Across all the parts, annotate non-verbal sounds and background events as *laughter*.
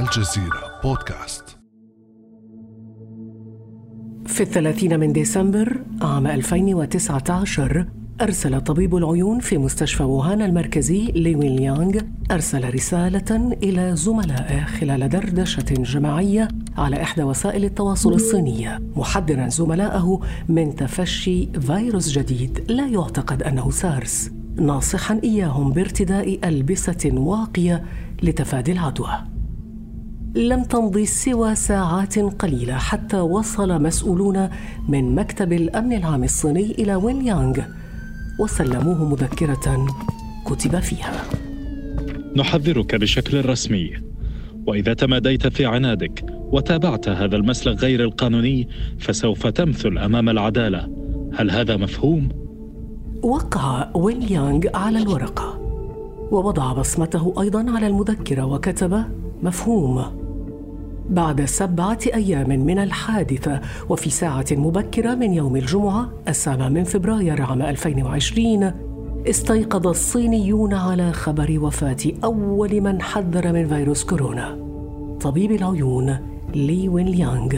الجزيرة بودكاست. في الثلاثين من ديسمبر عام 2019 أرسل طبيب العيون في مستشفى ووهان المركزي ليوين ليانغ أرسل رسالة إلى زملائه خلال دردشة جماعية على إحدى وسائل التواصل الصينية. محذرا زملائه من تفشي فيروس جديد لا يعتقد أنه سارس. ناصحا إياهم بارتداء ألبسة واقية لتفادي العدوى. لم تمضي سوى ساعات قليلة حتى وصل مسؤولون من مكتب الأمن العام الصيني إلى وين يانغ وسلموه مذكرة كتب فيها. نحذرك بشكل رسمي. وإذا تماديت في عنادك وتابعت هذا المسلك غير القانوني فسوف تمثل أمام العدالة. هل هذا مفهوم؟ وقع وين يانغ على الورقة ووضع بصمته أيضا على المذكرة وكتب مفهوم. بعد سبعة أيام من الحادثة وفي ساعة مبكرة من يوم الجمعة السابع من فبراير عام 2020 استيقظ الصينيون على خبر وفاة أول من حذر من فيروس كورونا. طبيب العيون لي وين ليانغ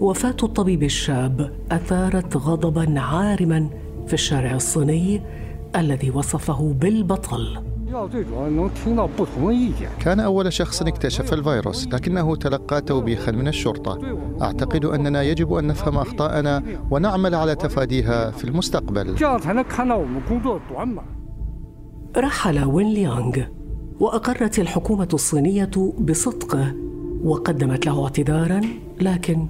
وفاة الطبيب الشاب أثارت غضبا عارما في الشارع الصيني الذي وصفه بالبطل. كان أول شخص اكتشف الفيروس لكنه تلقى توبيخا من الشرطة. أعتقد أننا يجب أن نفهم أخطاءنا ونعمل على تفاديها في المستقبل. رحل وين ليانغ وأقرت الحكومة الصينية بصدقه وقدمت له اعتذارا لكن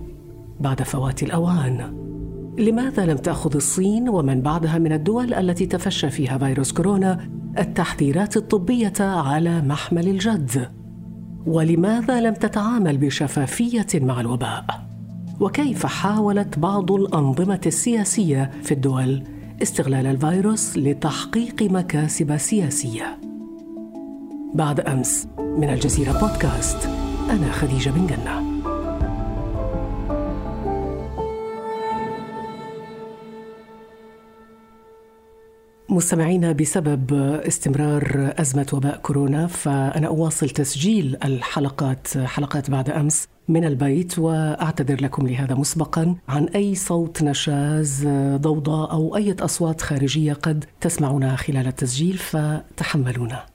بعد فوات الأوان. لماذا لم تأخذ الصين ومن بعدها من الدول التي تفشى فيها فيروس كورونا التحذيرات الطبية على محمل الجد؟ ولماذا لم تتعامل بشفافية مع الوباء؟ وكيف حاولت بعض الأنظمة السياسية في الدول استغلال الفيروس لتحقيق مكاسب سياسية؟ بعد أمس من الجزيرة بودكاست أنا خديجة بن جنة مستمعينا بسبب استمرار أزمة وباء كورونا فأنا أواصل تسجيل الحلقات حلقات بعد أمس من البيت وأعتذر لكم لهذا مسبقا عن أي صوت نشاز ضوضاء أو أي أصوات خارجية قد تسمعونها خلال التسجيل فتحملونا.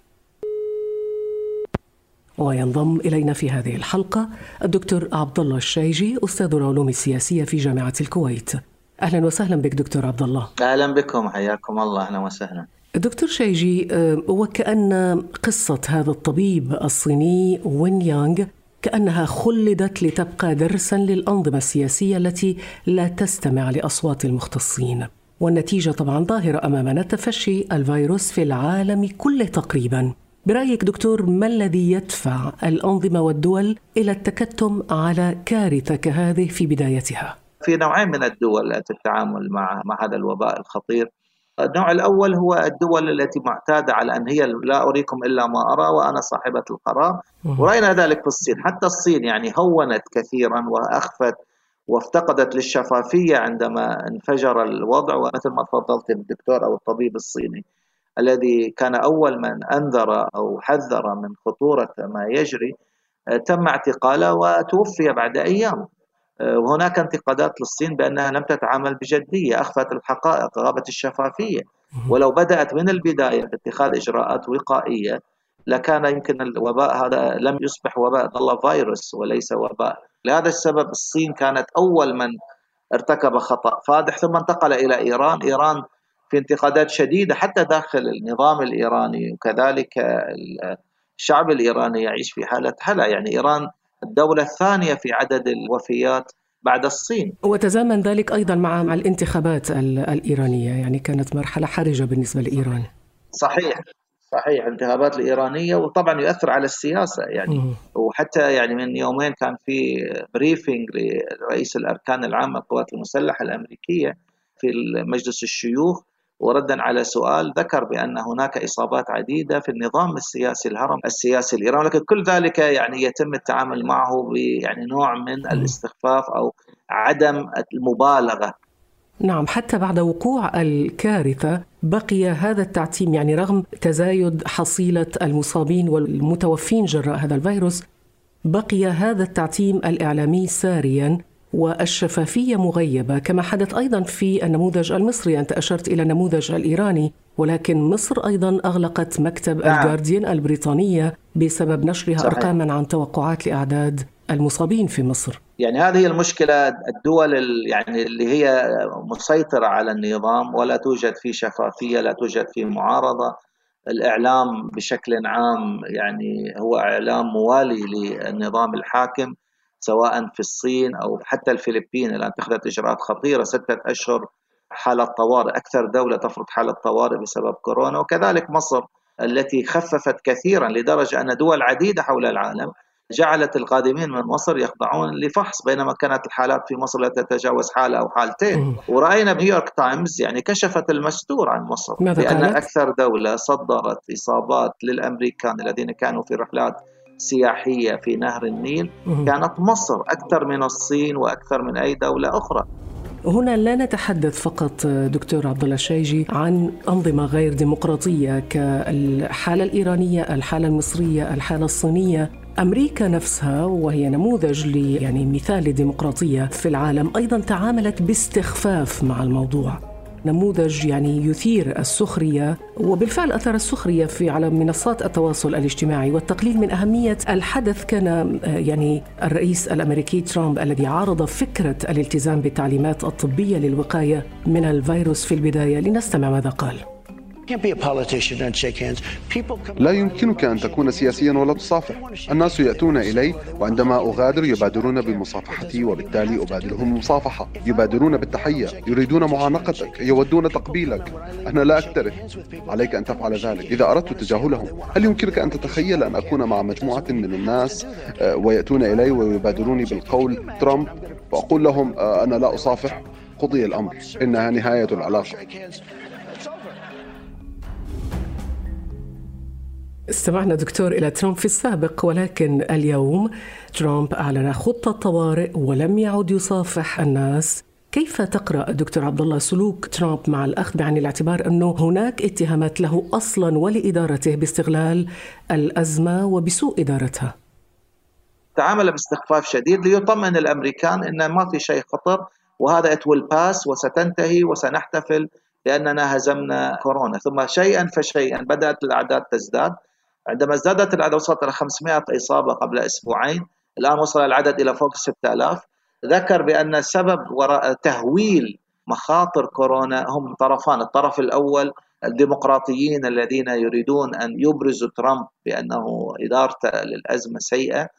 وينضم إلينا في هذه الحلقة الدكتور عبد الله الشيجي أستاذ العلوم السياسية في جامعة الكويت. أهلا وسهلا بك دكتور عبد الله أهلا بكم حياكم الله أهلا وسهلا. دكتور شيجي آه، وكأن قصة هذا الطبيب الصيني وين يانغ كأنها خلدت لتبقى درسا للأنظمة السياسية التي لا تستمع لأصوات المختصين. والنتيجة طبعا ظاهرة أمامنا تفشي الفيروس في العالم كله تقريبا. برأيك دكتور ما الذي يدفع الأنظمة والدول إلى التكتم على كارثة كهذه في بدايتها؟ في نوعين من الدول في التعامل مع مع هذا الوباء الخطير. النوع الأول هو الدول التي معتادة على أن هي لا أريكم إلا ما أرى وأنا صاحبة القرار. ورأينا ذلك في الصين. حتى الصين يعني هونت كثيرا وأخفت وافتقدت للشفافية عندما انفجر الوضع ومثل ما تفضلت الدكتور أو الطبيب الصيني الذي كان أول من أنذر أو حذر من خطورة ما يجري تم اعتقاله وتوفي بعد أيام. آه، وهناك انتقادات للصين بأنها لم تتعامل بجدية، أخفت الحقائق، غابت الشفافية، ولو بدأت من البداية باتخاذ إجراءات وقائية لكان يمكن الوباء هذا لم يصبح وباء ظل فيروس وليس وباء، لهذا السبب الصين كانت أول من ارتكب خطأ فادح ثم انتقل إلى إيران، إيران في انتقادات شديدة حتى داخل النظام الإيراني وكذلك الشعب الإيراني يعيش في حالة هلع، يعني إيران الدولة الثانية في عدد الوفيات بعد الصين. وتزامن ذلك أيضا مع مع الانتخابات الإيرانية يعني كانت مرحلة حرجة بالنسبة لإيران. صحيح صحيح الانتخابات الإيرانية وطبعا يؤثر على السياسة يعني. م. وحتى يعني من يومين كان في بريفنج لرئيس الأركان العامة للقوات المسلحة الأمريكية في مجلس الشيوخ وردا على سؤال ذكر بأن هناك إصابات عديدة في النظام السياسي الهرم السياسي الإيراني لكن كل ذلك يعني يتم التعامل معه يعني نوع من الاستخفاف أو عدم المبالغة. نعم حتى بعد وقوع الكارثة بقي هذا التعتيم يعني رغم تزايد حصيلة المصابين والمتوفين جراء هذا الفيروس بقي هذا التعتيم الإعلامي ساريا. والشفافية مغيبة كما حدث أيضا في النموذج المصري أنت أشرت إلى النموذج الإيراني ولكن مصر أيضا أغلقت مكتب نعم. الجارديان البريطانية بسبب نشرها صحيح. أرقاما عن توقعات لأعداد المصابين في مصر يعني هذه المشكلة الدول يعني اللي هي مسيطرة على النظام ولا توجد فيه شفافية لا توجد فيه معارضة الإعلام بشكل عام يعني هو إعلام موالي للنظام الحاكم سواء في الصين أو حتى الفلبين الآن اتخذت إجراءات خطيرة ستة أشهر حالة طوارئ أكثر دولة تفرض حالة طوارئ بسبب كورونا وكذلك مصر التي خففت كثيرا لدرجة أن دول عديدة حول العالم جعلت القادمين من مصر يخضعون لفحص بينما كانت الحالات في مصر لا تتجاوز حالة أو حالتين. ورأينا نيويورك تايمز يعني كشفت المستور عن مصر بأن أكثر دولة صدرت إصابات للأمريكان الذين كانوا في رحلات سياحية في نهر النيل. كانت مصر أكثر من الصين وأكثر من أي دولة أخرى. هنا لا نتحدث فقط دكتور عبد الله الشيجي عن أنظمة غير ديمقراطية كالحالة الإيرانية، الحالة المصرية، الحالة الصينية، أمريكا نفسها وهي نموذج ل يعني مثال للديمقراطيه في العالم أيضا تعاملت باستخفاف مع الموضوع. نموذج يعني يثير السخرية وبالفعل أثار السخرية في على منصات التواصل الاجتماعي والتقليل من أهمية الحدث كان يعني الرئيس الأمريكي ترامب الذي عارض فكرة الالتزام بالتعليمات الطبية للوقاية من الفيروس في البداية لنستمع ماذا قال. لا يمكنك أن تكون سياسيا ولا تصافح. الناس يأتون إلي وعندما أغادر يبادرون بمصافحتي وبالتالي أبادرهم المصافحة يبادرون بالتحية. يريدون معانقتك. يودون تقبيلك. أنا لا أكترث. عليك أن تفعل ذلك. إذا أردت تجاهلهم هل يمكنك أن تتخيل أن أكون مع مجموعة من الناس آه، ويأتون إلي ويبادروني بالقول ترامب؟ وأقول لهم آه، أنا لا أصافح. قضي الأمر. إنها نهاية العلاقة. استمعنا دكتور إلى ترامب في السابق ولكن اليوم ترامب أعلن خطة طوارئ ولم يعد يصافح الناس. كيف تقرأ دكتور عبد الله سلوك ترامب مع الأخذ بعين الاعتبار أنه هناك اتهامات له أصلا ولإدارته باستغلال الأزمة وبسوء إدارتها؟ تعامل باستخفاف شديد ليطمئن الأمريكان أن ما في شيء خطر وهذا it will pass وستنتهي وسنحتفل لأننا هزمنا كورونا. ثم شيئا فشيئا بدأت الأعداد تزداد. عندما ازدادت الأعداد وصلت إلى 500 إصابة قبل أسبوعين الآن وصل العدد إلى فوق 6000 ذكر بأن السبب وراء تهويل مخاطر كورونا هم طرفان. الطرف الأول الديمقراطيين الذين يريدون أن يبرزوا ترامب بأنه إدارته للأزمة سيئة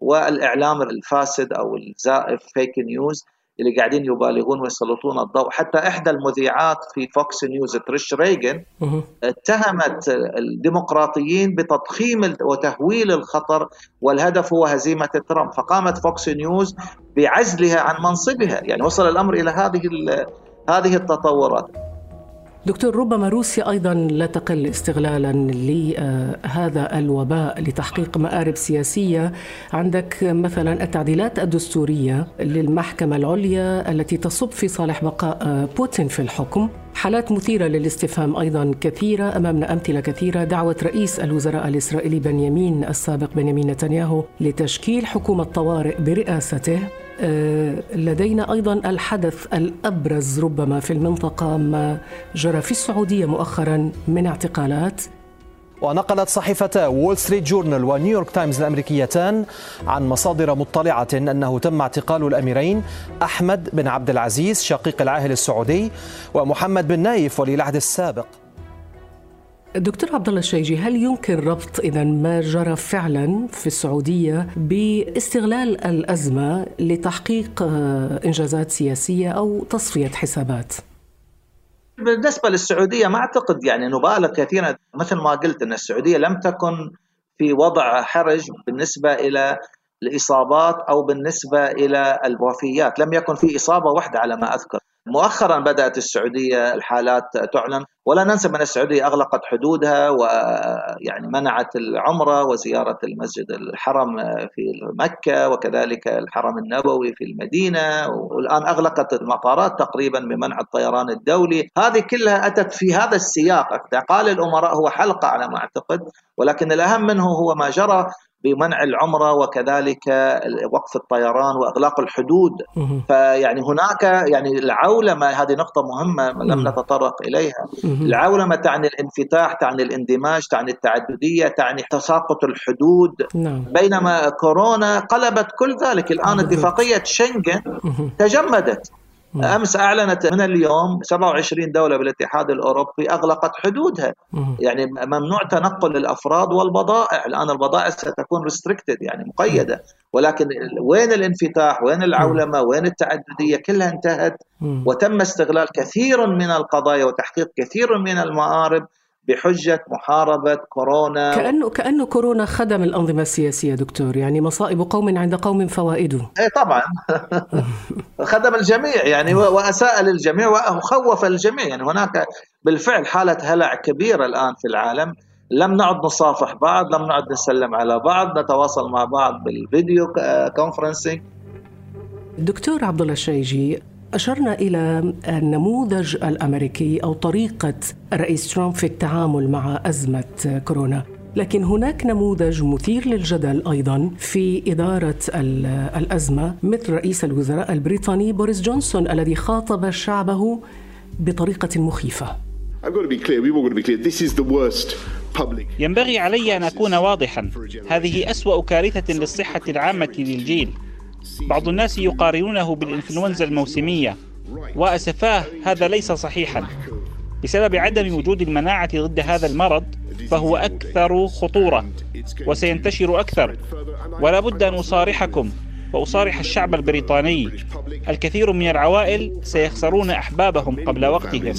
والإعلام الفاسد أو الزائف فيك نيوز اللي قاعدين يبالغون ويسلطون الضوء. حتى إحدى المذيعات في فوكس نيوز تريش ريغن اتهمت الديمقراطيين بتضخيم وتهويل الخطر والهدف هو هزيمة ترامب. فقامت فوكس نيوز بعزلها عن منصبها. يعني وصل الأمر إلى هذه هذه التطورات. دكتور ربما روسيا أيضا لا تقل استغلالا لهذا الوباء لتحقيق مآرب سياسية. عندك مثلا التعديلات الدستورية للمحكمة العليا التي تصب في صالح بقاء بوتين في الحكم. حالات مثيرة للاستفهام أيضا كثيرة أمامنا أمثلة كثيرة. دعوة رئيس الوزراء الإسرائيلي بنيامين السابق بنيامين نتنياهو لتشكيل حكومة طوارئ برئاسته. لدينا أيضا الحدث الأبرز ربما في المنطقة ما جرى في السعودية مؤخرا من اعتقالات. ونقلت صحيفتا وول ستريت جورنال ونيويورك تايمز الأمريكيتان عن مصادر مطلعة أنه تم اعتقال الأميرين أحمد بن عبد العزيز شقيق العاهل السعودي ومحمد بن نايف ولي العهد السابق. دكتور عبد الله الشيجي هل يمكن ربط إذا ما جرى فعلا في السعودية باستغلال الأزمة لتحقيق آه، إنجازات سياسية أو تصفية حسابات؟ بالنسبة للسعودية ما أعتقد يعني نبالغ كثيرا مثل ما قلت إن السعودية لم تكن في وضع حرج بالنسبة إلى الإصابات أو بالنسبة إلى الوفيات، لم يكن في إصابة واحدة على ما أذكر. مؤخرا بدأت السعودية الحالات تعلن ولا ننسى ان السعودية أغلقت حدودها ويعني منعت العمرة وزيارة المسجد الحرم في مكة وكذلك الحرم النبوي في المدينة والآن أغلقت المطارات تقريبا بمنع الطيران الدولي، هذه كلها أتت في هذا السياق، قال الأمراء هو حلقة على ما أعتقد ولكن الأهم منه هو ما جرى. بمنع العمرة وكذلك وقف الطيران وإغلاق الحدود. فيعني هناك يعني العولمة هذه نقطة مهمة لم نتطرق إليها. العولمة تعني الانفتاح تعني الاندماج تعني التعددية تعني تساقط الحدود. نعم. بينما كورونا قلبت كل ذلك. الآن اتفاقية شنغن تجمدت. أمس أعلنت من اليوم 27 دولة بالاتحاد الأوروبي أغلقت حدودها. يعني ممنوع تنقل الأفراد والبضائع. الآن البضائع ستكون ريستريكتد يعني مقيدة. ولكن وين الانفتاح؟ وين العولمة؟ وين التعددية؟ كلها انتهت. وتم استغلال كثير من القضايا وتحقيق كثير من المآرب. بحجة محاربة كورونا. كأنه كأنه كورونا خدم الأنظمة السياسية دكتور. يعني مصائب قوم عند قوم فوائده. اي طبعا. *laughs* خدم الجميع يعني وأساء للجميع وخوف الجميع. يعني هناك بالفعل حالة هلع كبيرة الآن في العالم. لم نعد نصافح بعض لم نعد نسلم على بعض نتواصل مع بعض بال video conferencing دكتور عبد الله الشيجي أشرنا إلى النموذج الأمريكي أو طريقة الرئيس ترامب في التعامل مع أزمة كورونا. لكن هناك نموذج مثير للجدل أيضا في إدارة الأزمة مثل رئيس الوزراء البريطاني بوريس جونسون الذي خاطب شعبه بطريقة مخيفة. ينبغي علي أن أكون واضحا. هذه أسوأ كارثة للصحة العامة للجيل. بعض الناس يقارنونه بالإنفلونزا الموسمية وأسفاه هذا ليس صحيحا. بسبب عدم وجود المناعة ضد هذا المرض فهو أكثر خطورة وسينتشر أكثر. ولا بد أن أصارحكم وأصارح الشعب البريطاني. الكثير من العوائل سيخسرون أحبابهم قبل وقتهم.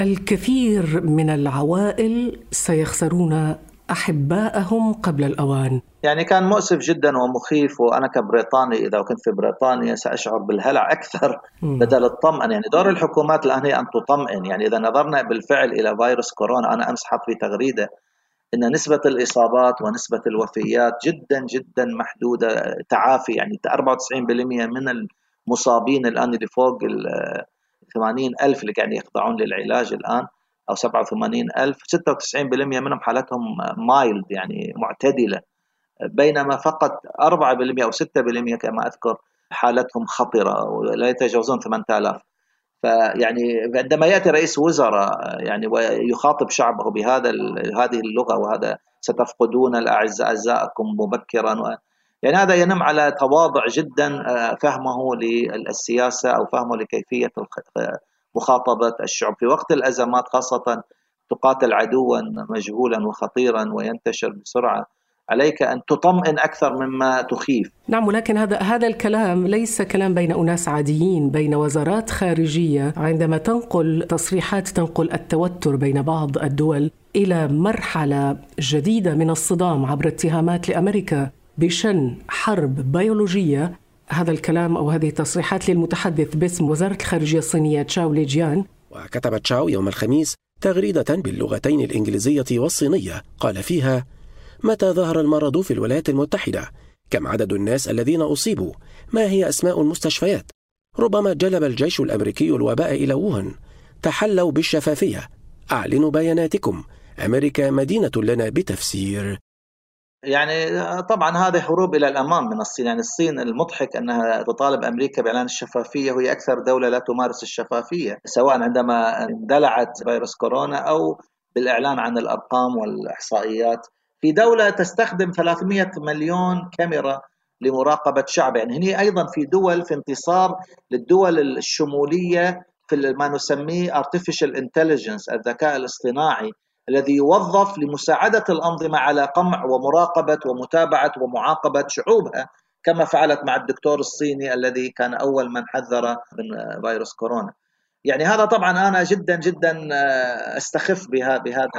الكثير من العوائل سيخسرون احبائهم قبل الأوان. يعني كان مؤسف جدا ومخيف وأنا كبريطاني إذا كنت في بريطانيا سأشعر بالهلع أكثر بدل الطمأن يعني دور الحكومات الآن هي أن تطمئن. يعني إذا نظرنا بالفعل إلى فيروس كورونا أنا أمس حط في تغريدة إن نسبة الإصابات ونسبة الوفيات جدا جدا محدودة تعافي. يعني 94% من المصابين الآن اللي فوق 80 ألف اللي قاعدين يخضعون للعلاج الآن أو 87 ألف 96% منهم حالتهم مايلد يعني معتدلة. بينما فقط 4% أو 6% كما أذكر حالتهم خطرة ولا يتجاوزون 8000 فيعني عندما يأتي رئيس وزراء يعني ويخاطب شعبه بهذا هذه اللغة وهذا ستفقدون الأعزاء أعزائكم مبكرا. يعني هذا ينم على تواضع جدا آه، فهمه للسياسة أو فهمه لكيفية مخاطبة الشعوب في وقت الأزمات خاصة تقاتل عدوا مجهولا وخطيرا وينتشر بسرعة عليك أن تطمئن أكثر مما تخيف. نعم ولكن هذا هذا الكلام ليس كلام بين أناس عاديين، بين وزارات خارجية عندما تنقل تصريحات تنقل التوتر بين بعض الدول إلى مرحلة جديدة من الصدام عبر اتهامات لأمريكا بشن حرب بيولوجية. هذا الكلام أو هذه التصريحات للمتحدث باسم وزارة الخارجية الصينية تشاو ليجيان. وكتب تشاو يوم الخميس تغريدة باللغتين الإنجليزية والصينية. قال فيها متى ظهر المرض في الولايات المتحدة؟ كم عدد الناس الذين أصيبوا؟ ما هي أسماء المستشفيات؟ ربما جلب الجيش الأمريكي الوباء إلى ووهن. تحلوا بالشفافية. أعلنوا بياناتكم. أمريكا مدينة لنا بتفسير. يعني طبعا هذه هروب إلى الأمام من الصين، يعني الصين المضحك أنها تطالب أمريكا بإعلان الشفافية وهي أكثر دولة لا تمارس الشفافية، سواء عندما اندلعت فيروس كورونا أو بالإعلان عن الأرقام والإحصائيات. في دولة تستخدم 300 مليون كاميرا لمراقبة شعب، يعني هي أيضا في دول في انتصار للدول الشمولية في ما نسميه artificial intelligence الذكاء الاصطناعي. الذي يوظف لمساعدة الأنظمة على قمع ومراقبة ومتابعة ومعاقبة شعوبها كما فعلت مع الدكتور الصيني الذي كان أول من حذر من فيروس كورونا. يعني هذا طبعا أنا جدا جدا أستخف بهذا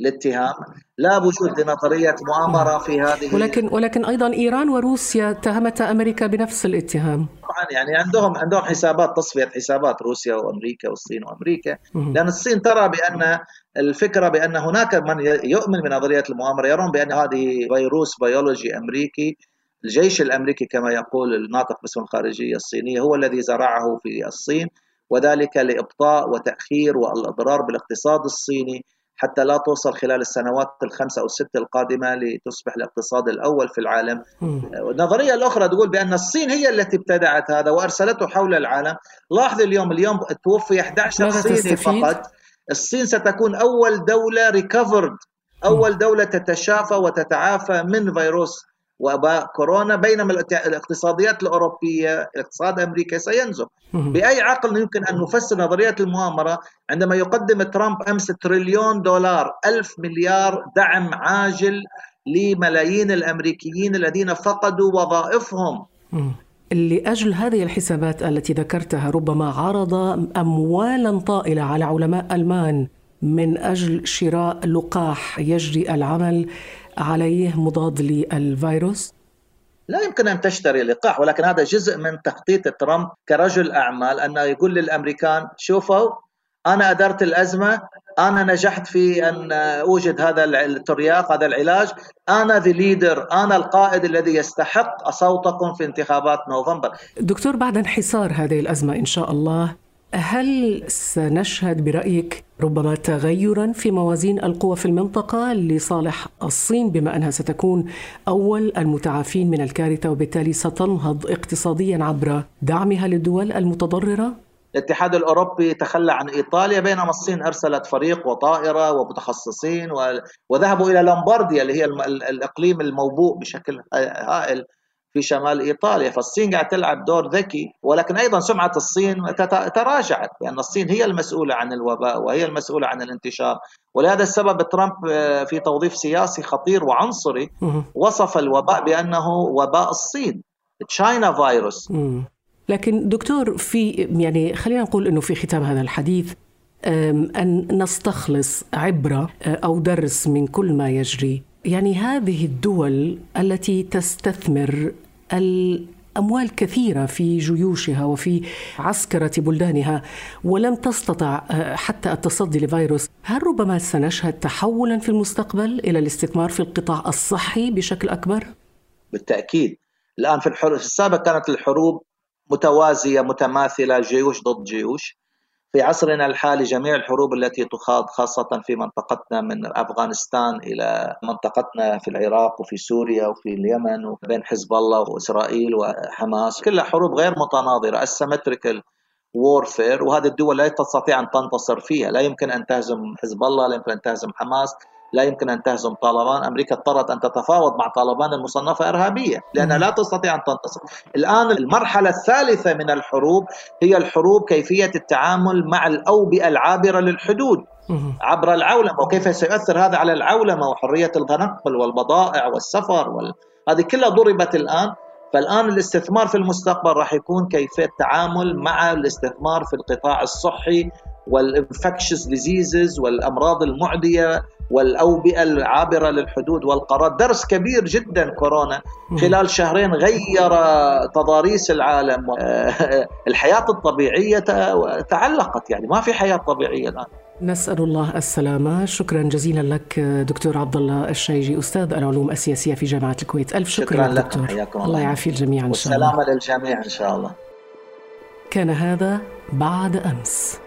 الاتهام لا وجود لنظرية مؤامرة في هذه ولكن ولكن أيضا إيران وروسيا اتهمت أمريكا بنفس الاتهام. طبعا يعني عندهم عندهم حسابات تصفية حسابات روسيا وأمريكا والصين وأمريكا. لأن الصين ترى بأن الفكرة بأن هناك من يؤمن بنظرية المؤامرة يرون بأن هذه فيروس بيولوجي أمريكي. الجيش الأمريكي كما يقول الناطق باسم الخارجية الصينية هو الذي زرعه في الصين وذلك لإبطاء وتأخير والإضرار بالاقتصاد الصيني. حتى لا توصل خلال السنوات الخمسة أو الستة القادمة لتصبح الاقتصاد الأول في العالم. النظرية الأخرى تقول بأن الصين هي التي ابتدعت هذا وأرسلته حول العالم. لاحظ اليوم اليوم توفي 11 صيني فقط. الصين ستكون أول دولة ريكفرد أول دولة تتشافى وتتعافى من فيروس وباء كورونا بينما الاقتصاديات الأوروبية الاقتصاد الأمريكي سينزف. بأي عقل يمكن أن نفسر نظرية المؤامرة عندما يقدم ترامب أمس تريليون دولار ألف مليار دعم عاجل لملايين الأمريكيين الذين فقدوا وظائفهم. لأجل هذه الحسابات التي ذكرتها ربما عرض أموالا طائلة على علماء ألمان من أجل شراء لقاح يجري العمل عليه مضاد للفيروس؟ لا يمكن أن تشتري لقاح ولكن هذا جزء من تخطيط ترامب كرجل أعمال أنه يقول للأمريكان شوفوا أنا أدرت الأزمة أنا نجحت في أن أوجد هذا الترياق هذا العلاج أنا the leader أنا القائد الذي يستحق صوتكم في انتخابات نوفمبر دكتور بعد انحسار هذه الأزمة إن شاء الله هل سنشهد برأيك ربما تغيرا في موازين القوى في المنطقة لصالح الصين بما أنها ستكون أول المتعافين من الكارثة وبالتالي ستنهض اقتصاديا عبر دعمها للدول المتضررة؟ الاتحاد الأوروبي تخلى عن إيطاليا بينما الصين أرسلت فريق وطائرة ومتخصصين وذهبوا إلى لومبارديا اللي هي الإقليم الموبوء بشكل هائل في شمال إيطاليا فالصين قاعد تلعب دور ذكي ولكن أيضا سمعة الصين تراجعت لأن الصين هي المسؤولة عن الوباء وهي المسؤولة عن الانتشار ولهذا السبب ترامب آه، في توظيف سياسي خطير وعنصري وصف الوباء بأنه وباء الصين تشاينا فيروس لكن دكتور في يعني خلينا نقول إنه في ختام هذا الحديث أن نستخلص عبره آه، أو درس من كل ما يجري. يعني هذه الدول التي تستثمر الأموال كثيرة في جيوشها وفي عسكرة بلدانها ولم تستطع آه، حتى التصدي لفيروس. هل ربما سنشهد تحولا في المستقبل إلى الاستثمار في القطاع الصحي بشكل أكبر؟ بالتأكيد. الآن في الحروب في السابق كانت الحروب متوازية متماثلة جيوش ضد جيوش. في عصرنا الحالي جميع الحروب التي تخاض خاصة في منطقتنا من أفغانستان إلى منطقتنا في العراق وفي سوريا وفي اليمن وبين حزب الله وإسرائيل وحماس كلها حروب غير متناظرة asymmetrical warfare وهذه الدول لا تستطيع أن تنتصر فيها لا يمكن أن تهزم حزب الله لا يمكن أن تهزم حماس. لا يمكن أن تهزم طالبان. أمريكا اضطرت أن تتفاوض مع طالبان المصنفة إرهابية لأنها لا تستطيع أن تنتصر. الآن المرحلة الثالثة من الحروب هي الحروب كيفية التعامل مع الأوبئة العابرة للحدود عبر العولمة وكيف سيؤثر هذا على العولمة وحرية التنقل والبضائع والسفر وال... هذه كلها ضربت الآن. فالآن الاستثمار في المستقبل راح يكون كيفية التعامل مع الاستثمار في القطاع الصحي وال infectious diseases والأمراض المعدية والأوبئة العابرة للحدود والقارات درس كبير جدا كورونا. خلال شهرين غير تضاريس العالم. *laughs* الحياة الطبيعية تعلقت يعني ما في حياة طبيعية الآن. نسأل الله السلامة. شكرا جزيلا لك دكتور عبد الله الشيجي أستاذ العلوم السياسية في جامعة الكويت. ألف شكر شكرا لك دكتور. الله, الله. يعافي الجميع إن شاء الله. والسلامة للجميع إن شاء الله. كان هذا بعد أمس.